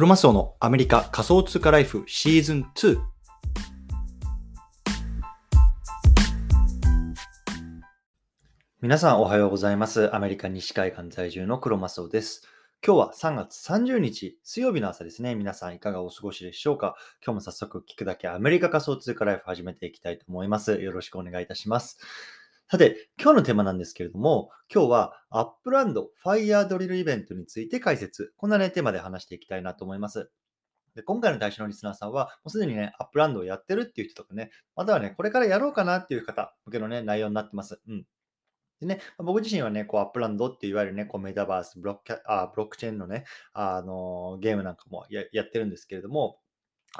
クロマスオのアメリカ仮想通貨ライフシーズン2。皆さんおはようございます。アメリカ西海岸在住のクロマスオです。今日は3月30日水曜日の朝ですね。皆さんいかがお過ごしでしょうか？今日も早速聞くだけアメリカ仮想通貨ライフ始めていきたいと思います。よろしくお願いいたします。さて、今日のテーマなんですけれども、今日はアップランド Fire Drill イベントについて解説。こんなね、テーマで話していきたいなと思います。で今回の対象のリスナーさんは、もうすでにね、アップランドをやってるっていう人とかね、またはね、これからやろうかなっていう方向けのね、内容になってます。うん。でね、僕自身はね、こうアップランドっていわゆるね、こうメタバース、ブロックあブロックチェーンのね、あのゲームなんかもやってるんですけれども、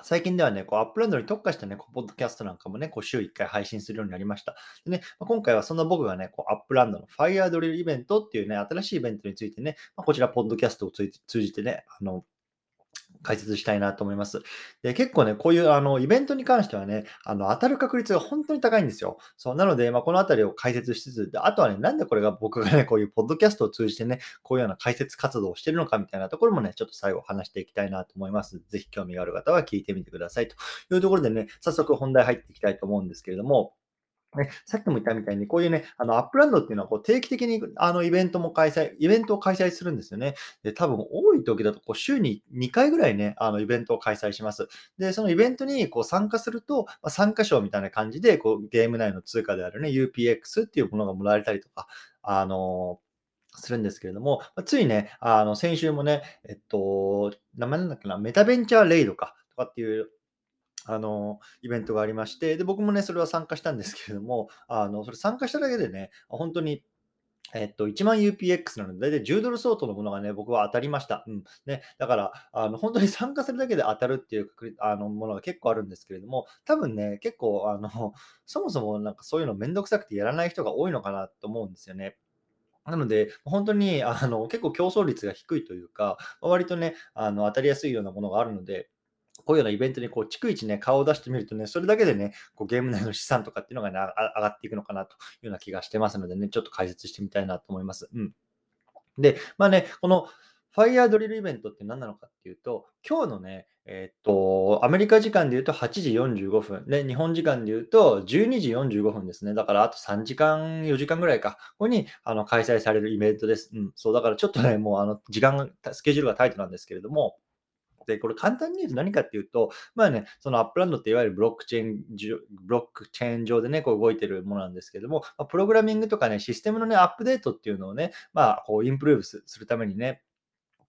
最近ではね、こうアップランドに特化したね、こうポッドキャストなんかもね、こう週1回配信するようになりました。でね、まあ今回はそんな僕がね、こうアップランドの Fire Drill イベントっていうね、新しいイベントについてね、まあ、こちらポッドキャストを通じてね、あの、解説したいなと思います。で、結構ね、こういうあのイベントに関してはね、あの当たる確率が本当に高いんですよ。そうなので、まあ、このあたりを解説しつつ、であとはね、なんでこれが僕がね、こういうポッドキャストを通じてね、こういうような解説活動をしてるのかみたいなところもね、ちょっと最後話していきたいなと思います。ぜひ興味がある方は聞いてみてくださいというところでね、早速本題入っていきたいと思うんですけれども、ね、さっきも言ったみたいに、こういうね、あの、アップランドっていうのは、こう、定期的に、あの、イベントも開催、イベントを開催するんですよね。で、多分、多い時だと、こう、週に2回ぐらいね、あの、イベントを開催します。で、そのイベントに、こう、参加すると、まあ、参加賞みたいな感じで、こう、ゲーム内の通貨であるね、UPX っていうものがもらえたりとか、あのするんですけれども、ついね、あの、先週もね、えっと、名前なんだっけな、メタベンチャーレイドか、とかっていう、あの、イベントがありまして、で、僕もね、それは参加したんですけれども、あの、それ参加しただけでね、本当に、えっと、1万 UPX なので、大体10ドル相当のものがね、僕は当たりました。うん。ね、だから、あの、本当に参加するだけで当たるっていうあのものが結構あるんですけれども、多分ね、結構、あの、そもそもなんかそういうのめんどくさくてやらない人が多いのかなと思うんですよね。なので、本当に、あの、結構競争率が低いというか、割とね、あの、当たりやすいようなものがあるので、こういうようなイベントにこう逐一ね、顔を出してみるとね、それだけでね、こうゲーム内の資産とかっていうのがね、上がっていくのかなというような気がしてますのでね、ちょっと解説してみたいなと思います。うん。で、まあね、このファイヤードリルイベントって何なのかっていうと、今日のね、えーっと、アメリカ時間で言うと8時45分、で、日本時間で言うと12時45分ですね。だからあと3時間、4時間ぐらいか、ここにあの開催されるイベントです。うん、そう、だからちょっとね、もうあの時間、スケジュールがタイトなんですけれども、で、これ簡単に言うと何かっていうと、まあね、そのアップランドっていわゆるブロックチェーン、ブロックチェーン上でね、こう動いてるものなんですけども、ま、プログラミングとかね、システムのね、アップデートっていうのをね、まあ、こう、インプルーブするためにね、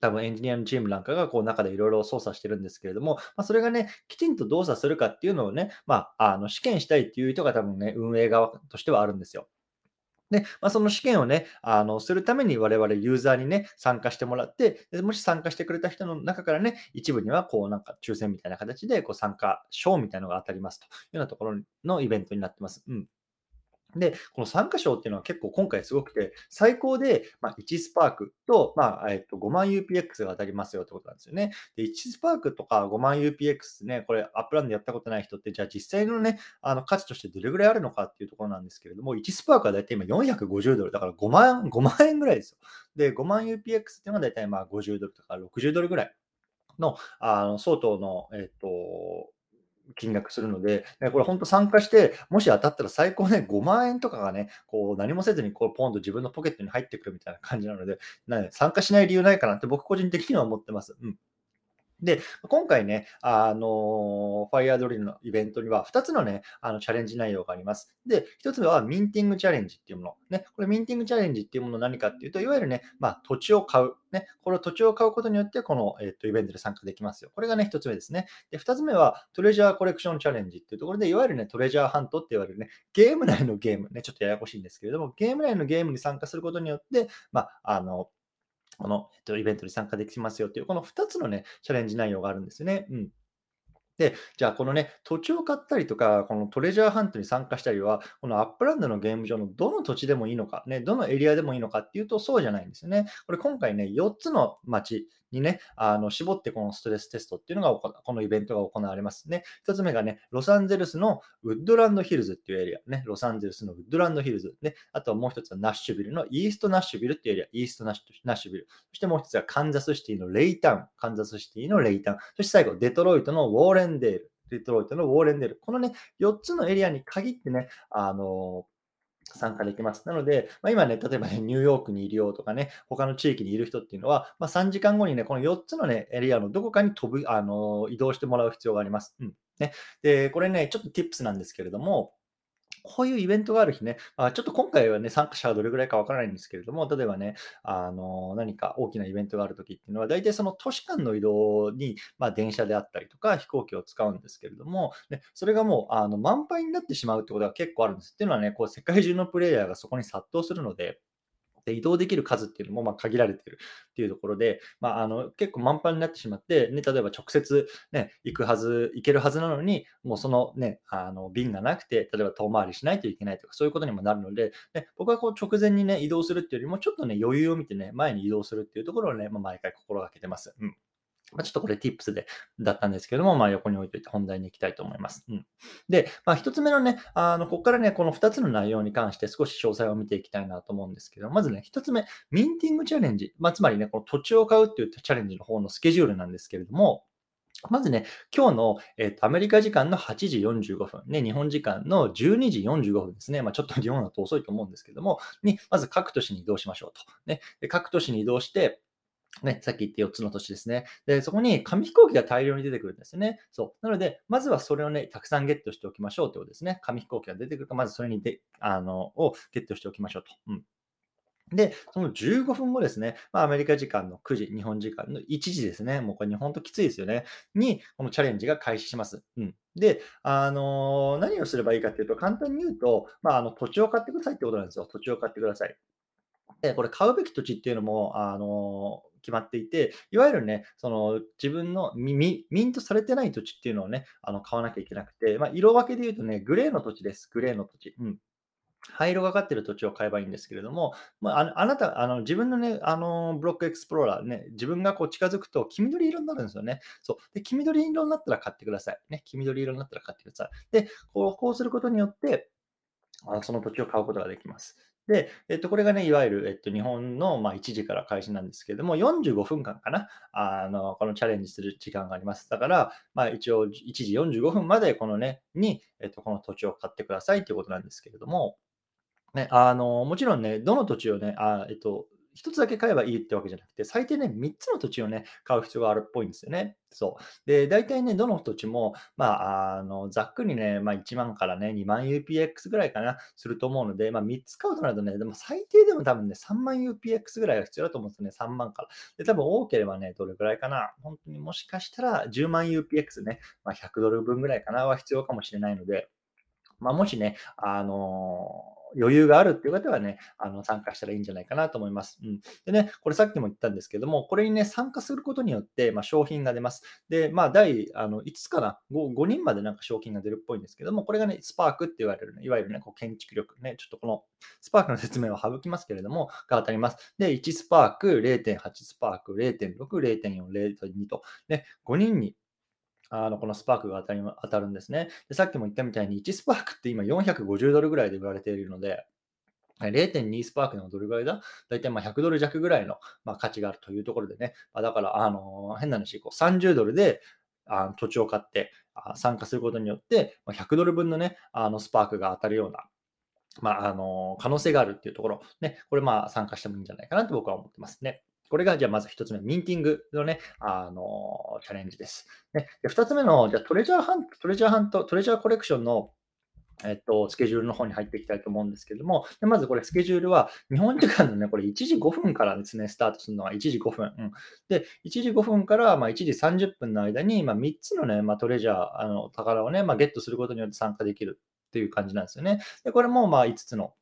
多分エンジニアのチームなんかがこう中でいろいろ操作してるんですけれども、まあ、それがね、きちんと動作するかっていうのをね、まあ、あの試験したいっていう人が多分ね、運営側としてはあるんですよ。で、まあ、その試験をね、あの、するために我々ユーザーにね、参加してもらって、でもし参加してくれた人の中からね、一部にはこうなんか抽選みたいな形でこう参加賞みたいなのが当たりますというようなところのイベントになってます。うん。で、この参加賞っていうのは結構今回すごくて、最高で、まあ、1スパークと、まあ、えっと、5万 UPX が当たりますよってことなんですよね。で、1スパークとか5万 UPX ね、これアップランドやったことない人って、じゃあ実際のね、あの価値としてどれぐらいあるのかっていうところなんですけれども、1スパークはだいたい今450ドル、だから5万、5万円ぐらいですよ。で、5万 UPX っていうのはだいたいまあ50ドルとか60ドルぐらいのあの相当の、えっと、金額するので、これ本当参加して、もし当たったら最高ね、5万円とかがね、こう何もせずにこうポンと自分のポケットに入ってくるみたいな感じなので、な参加しない理由ないかなって僕個人的には思ってます。うん。で、今回ね、あの、ファイヤードリルのイベントには2つのね、あのチャレンジ内容があります。で、1つ目はミンティングチャレンジっていうもの。ね、これミンティングチャレンジっていうもの何かっていうと、いわゆるね、まあ土地を買う。ね、この土地を買うことによって、この、えっとイベントで参加できますよ。これがね、1つ目ですね。で、2つ目はトレジャーコレクションチャレンジっていうところで、いわゆるね、トレジャーハントって言われるね、ゲーム内のゲーム、ね、ちょっとややこしいんですけれども、ゲーム内のゲームに参加することによって、まあ、あの、この、えっと、イベントに参加できますよという、この2つのね、チャレンジ内容があるんですよね。うん。で、じゃあこのね、土地を買ったりとか、このトレジャーハントに参加したりは、このアップランドのゲーム上のどの土地でもいいのか、ね、どのエリアでもいいのかっていうと、そうじゃないんですよね。これ今回ね、4つの街にね、あの絞ってこのストレステストっていうのがこのイベントが行われますね。1つ目がね、ロサンゼルスのウッドランドヒルズっていうエリア、ね、ロサンゼルスのウッドランドヒルズ、ね、あともう1つはナッシュビルのイーストナッシュビルっていうエリア、イーストナッシュビル、そしてもう1つはカンザスシティのレイタウン、カンザスシティのレイタウン、そして最後、デトロイトのウォーレンデール、デトロイトのウォーレンデール。このね、4つのエリアに限ってね、あの参加できます。なので、まあ、今ね、例えばね、ニューヨークにいるよとかね、他の地域にいる人っていうのは、まあ、3時間後にね、この4つのね、エリアのどこかに飛ぶ、あの移動してもらう必要があります。うん。ね。で、これね、ちょっと tips なんですけれども、こういうイベントがある日ね、あ、ちょっと今回はね、参加者はどれぐらいかわからないんですけれども、例えばね、あの何か大きなイベントがあるときっていうのは、大体その都市間の移動に、まあ、電車であったりとか、飛行機を使うんですけれども、ね、それがもうあの満杯になってしまうってことが結構あるんです。っていうのはね、こう世界中のプレイヤーがそこに殺到するので、で移動できる数っていうのもま限られてるっていうところで、まあ、あの結構満帆になってしまって、ね、例えば直接、ね、行くはず、行けるはずなのに、もうその,、ね、あの便がなくて、例えば遠回りしないといけないとか、そういうことにもなるので、ね、僕はこう直前に、ね、移動するっていうよりも、ちょっとね、余裕を見てね、前に移動するっていうところをね、まあ、毎回心がけてます。うんまあ、ちょっとこれ tips で、だったんですけども、まあ、横に置いといて本題に行きたいと思います。うん、で、まあ、一つ目のね、あの、ここからね、この二つの内容に関して少し詳細を見ていきたいなと思うんですけど、まずね、一つ目、ミンティングチャレンジ。まあ、つまりね、この土地を買うっていうチャレンジの方のスケジュールなんですけれども、まずね、今日の、えーと、アメリカ時間の8時45分、ね、日本時間の12時45分ですね、まあ、ちょっと日本だと遅いと思うんですけども、に、まず各都市に移動しましょうと。ね、で各都市に移動して、ね、さっき言った4つの都市ですね。で、そこに紙飛行機が大量に出てくるんですよね。そう。なので、まずはそれをね、たくさんゲットしておきましょうということですね。紙飛行機が出てくるか、まずそれにで、あの、をゲットしておきましょうと。うん。で、その15分後ですね、まあ、アメリカ時間の9時、日本時間の1時ですね、もうこれ日本ときついですよね、に、このチャレンジが開始します。うん。で、あのー、何をすればいいかっていうと、簡単に言うと、まあ、あの土地を買ってくださいってことなんですよ。土地を買ってください。で、これ買うべき土地っていうのも、あのー決まっていて、いわゆるね、その自分のミミントされてない土地っていうのをね、あの買わなきゃいけなくて、まあ、色分けで言うとね、グレーの土地です。グレーの土地。うん。灰色がかってる土地を買えばいいんですけれども、まあ、あなた、あの自分のね、あのブロックエクスプローラーね、自分がこう近づくと黄緑色になるんですよね。そう。で、黄緑色になったら買ってください。ね、黄緑色になったら買ってください。で、こうこうすることによって、あのその土地を買うことができます。で、えっと、これがね、いわゆる、えっと、日本の、まあ、1時から開始なんですけれども、45分間かな、あの、このチャレンジする時間があります。だから、まあ、一応、1時45分まで、このね、に、えっと、この土地を買ってくださいということなんですけれども、ね、あの、もちろんね、どの土地をね、あえっと、1つだけ買えばいいってわけじゃなくて、最低ね、3つの土地をね、買う必要があるっぽいんですよね。そう。で、大体ね、どの土地も、まあ、あの、ざっくりね、まあ、1万からね、2万 UPX ぐらいかな、すると思うので、まあ、3つ買うとなるとね、でも最低でも多分ね、3万 UPX ぐらいが必要だと思うんですよね、3万から。で、多分多ければね、どれぐらいかな、本当にもしかしたら10万 UPX ね、まあ、100ドル分ぐらいかなは必要かもしれないので、まあ、もしね、あのー余裕があるっていう方はね、あの参加したらいいんじゃないかなと思います。うん、でね、これさっきも言ったんですけども、これにね、参加することによって、まあ、商品が出ます。で、まあ、第あの5つかな？5、5人までなんか賞金が出るっぽいんですけども、これがね、スパークって言われる、ね、いわゆるね、こう建築力ね、ちょっとこのスパークの説明を省きますけれども、が当たります。で、1スパーク、0.8スパーク、0.6、0.4、0.2と、ね、5人にあのこのスパークが当たり当たるんですねで。さっきも言ったみたいに1スパークって今450ドルぐらいで売られているので、0.2スパークのどれぐらいだ？だいたいま100ドル弱ぐらいの、ま、価値があるというところでね、ま、だから、あの変な話、こう30ドルであ土地を買って参加することによって、100ドル分のね、あのスパークが当たるような、まあ、あの可能性があるっていうところ、ね、これまあ参加してもいいんじゃないかなと僕は思ってますね。これが、じゃあまず1つ目、ミンティングのね、あのチャレンジです。ね、で2つ目の、じゃあトレジャーハント、トレジャーハント、トレジャーコレクションのえっと、スケジュールの方に入っていきたいと思うんですけども、でまずこれスケジュールは、日本時間のね、これ1時5分からですね、スタートするのは1時5分。うん、で、1時5分からま1時30分の間に、ま3つのね、まあ、トレジャー、あの宝をね、まあ、ゲットすることによって参加できるっていう感じなんですよね。で、これもまあ5つの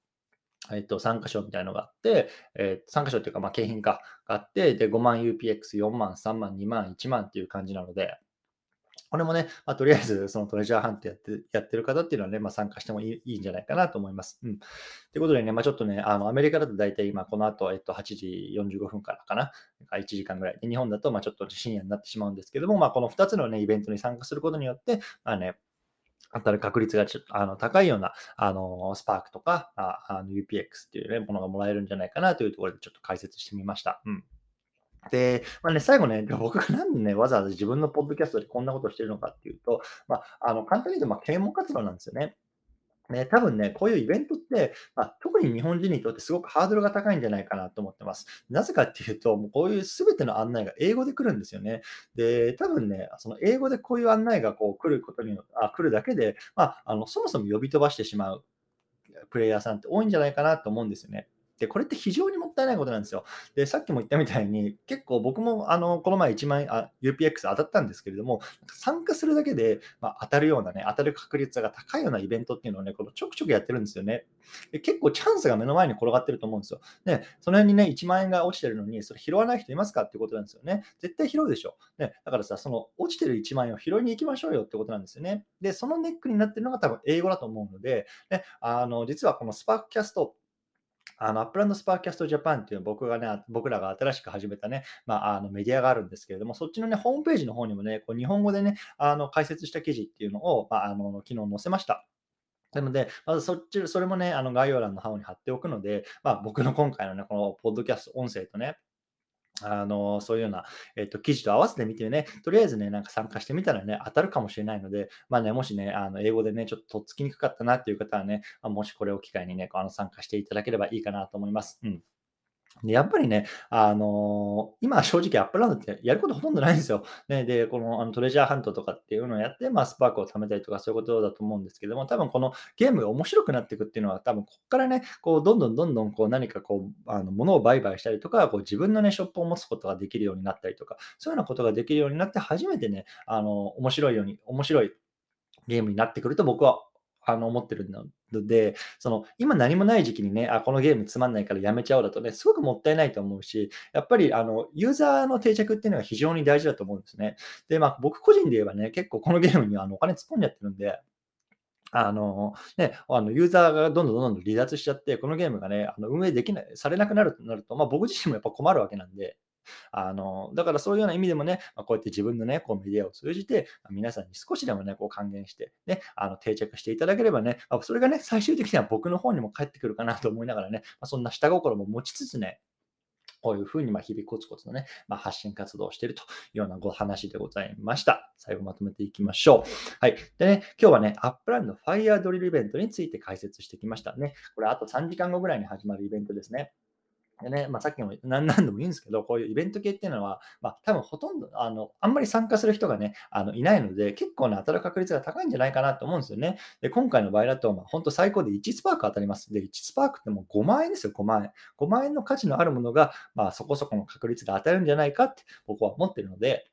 えっと、3箇所みたいなのがあって、えー、3箇所っていうか、まあ、景品かがあって、で、5万 UPX、4万、3万、2万、1万っていう感じなので、これもね、まあ、とりあえずそのトレジャーハントやってやってる方っていうのはね、まあ、参加してもいいんじゃないかなと思います。うん。ということでね、まあ、ちょっとね、あのアメリカだと大体今この後、えっと、8時45分からかな、1時間ぐらい。で日本だとまあちょっと深夜になってしまうんですけども、まあ、この2つのね、イベントに参加することによって、まあね、当たる確率がちょっとあの高いようなあのスパークとかああの UPX っていう、ね、ものがもらえるんじゃないかなというところでちょっと解説してみました。うんで、まあね、最後ね、僕がなんでね、わざわざ自分のポッドキャストでこんなことをしてるのかっていうと、まあ、あの簡単に言うと、まあ、啓蒙活動なんですよね。ね、多分ね、こういうイベントって、まあ、特に日本人にとってすごくハードルが高いんじゃないかなと思ってます。なぜかっていうと、もうこういうすべての案内が英語で来るんですよね。で、多分ね、その英語でこういう案内がこう来ることにあ来るだけで、まあ、あのそもそも呼び飛ばしてしまうプレイヤーさんって多いんじゃないかなと思うんですよね。で、これって非常にったいないことなんですよ。で、さっきも言ったみたいに、結構僕もあのこの前1万円あ UPX 当たったんですけれども、参加するだけで、まあ、当たるようなね、当たる確率が高いようなイベントっていうのをね、このちょくちょくやってるんですよね。で結構チャンスが目の前に転がってると思うんですよ。で、その辺にね、1万円が落ちてるのに、それ拾わない人いますかっていうことなんですよね。絶対拾うでしょ。ね、だからさ、その落ちてる1万円を拾いに行きましょうよってことなんですよね。で、そのネックになってるのが多分英語だと思うので、ね、あの実はこのスパークキャストあの、アップランドスパークキャストジャパンっていう僕がね、僕らが新しく始めたね、まあ、あのメディアがあるんですけれども、そっちのね、ホームページの方にもね、こう日本語でね、あの解説した記事っていうのを、まあ、あの昨日載せました。なので、まずそっち、それもね、あの概要欄の方に貼っておくので、まあ、僕の今回のね、このポッドキャスト音声とね、あの、そういうような、えっと、記事と合わせてみてね、とりあえずね、なんか参加してみたらね、当たるかもしれないので、まあね、もしね、あの、英語でね、ちょっととっつきにくかったなっていう方はね、ま、もしこれを機会にね、あの、参加していただければいいかなと思います。うん。で、やっぱりね、あの、今正直アップランドってやることほとんどないんですよ。ね、で、このあのトレジャーハントとかっていうのをやって、まあ、スパークを貯めたりとかそういうことだと思うんですけども、多分このゲームが面白くなっていくっていうのは、多分ここからね、こう、どんどんどんどんこう何かこう、あの物を売買したりとか、こう自分のね、ショップを持つことができるようになったりとか、そういうようなことができるようになって、初めてね、あの、面白いように、面白いゲームになってくると僕はあの思ってるので、その今何もない時期にね、あ、このゲームつまんないからやめちゃおうだとね、すごくもったいないと思うし、やっぱりあのユーザーの定着っていうのが非常に大事だと思うんですね。で、まあ僕個人で言えばね、結構このゲームにはあのお金突っ込んじゃってるんで、あの、ね、あのユーザーがどんどんどんどん離脱しちゃって、このゲームがね、あの運営できない、されなくなるとなると、まあ、僕自身もやっぱ困るわけなんで、あの、だからそういうような意味でもね、まあ、こうやって自分のね、こうメディアを通じて、皆さんに少しでもね、こう還元して、ね、あの定着していただければね、まあ、それがね、最終的には僕の方にも返ってくるかなと思いながらね、まそんな下心も持ちつつね、こういうふうにま日々コツコツとね、まあ、発信活動をしているというようなご話でございました。最後まとめていきましょう。はい。でね、今日はね、アップランドファイヤードリルイベントについて解説してきましたね。これあと3時間後ぐらいに始まるイベントですね。でね、まあ、さっきも何何度も言うんですけど、こういうイベント系っていうのは、まあ、多分ほとんど、あの、あんまり参加する人がね、あのいないので、結構ね、当たる確率が高いんじゃないかなと思うんですよね。で、今回の場合だと、まあ、本当最高で1スパーク当たります。で、1スパークってもう5万円ですよ、5万円。5万円の価値のあるものが、まあ、そこそこの確率で当たるんじゃないかって僕は思ってるので、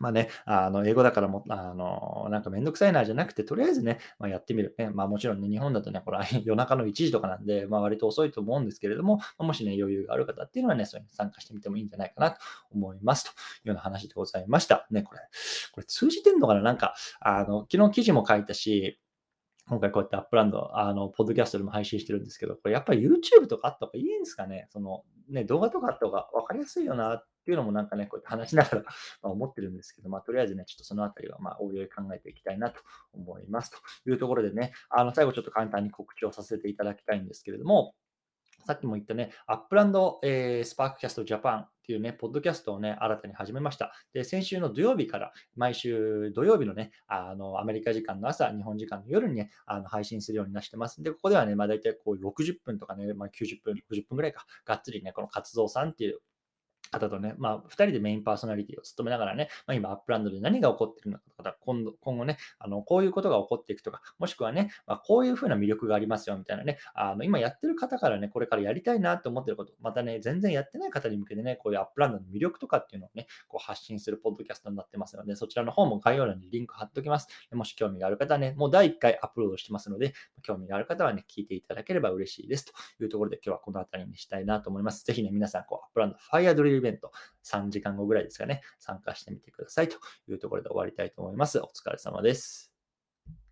まあね、あの英語だからも、あのなんかめんどくさいなじゃなくて、とりあえずね、まあ、やってみる。ね、まあもちろんね、日本だとね、これ 夜中の1時とかなんで、まあ割と遅いと思うんですけれども、もしね、余裕がある方っていうのはね、そういうの参加してみてもいいんじゃないかなと思いますというような話でございました。ね、これ、これ通じてんのかな？なんか、あの、昨日記事も書いたし、今回こうやってアップランド、あの、ポッドキャストでも配信してるんですけど、これやっぱり YouTube とかあった方がいいんですかね？その、ね、動画とかあった方が分かりやすいよなっていうのもなんかね、こうやって話しながら 思ってるんですけど、まあ、とりあえずね、ちょっとそのあたりは、まあ、おいおい考えていきたいなと思います。というところでね、あの、最後ちょっと簡単に告知をさせていただきたいんですけれども、さっきも言ったね、アップランド、えー、スパークキャストジャパンっていうね、ポッドキャストをね、新たに始めました。で、先週の土曜日から毎週土曜日のね、あの、アメリカ時間の朝、日本時間の夜にね、あの配信するようになってます。で、ここではね、まあ大体こう60分とかね、まあ90分、60分ぐらいか、がっつりね、この活動さんっていう方とね、まあ、2人でメインパーソナリティを務めながらね、まあ、今、アップランドで何が起こってるのかとか、今度今後ね、あのこういうことが起こっていくとか、もしくはね、まあ、こういうふうな魅力がありますよみたいなね、あの今やってる方からね、これからやりたいなと思ってること、またね、全然やってない方に向けてね、こういうアップランドの魅力とかっていうのをね、こう発信するポッドキャストになってますので、そちらの方も概要欄にリンク貼っておきます。もし興味がある方はね、もう第1回アップロードしてますので、興味がある方はね、聞いていただければ嬉しいですというところで、今日はこの辺りにしたいなと思います。ぜひね、皆さん、こう、アップランド、ファイアドリルイベント、3時間後ぐらいですかね、参加してみてくださいというところで終わりたいと思います。お疲れ様です。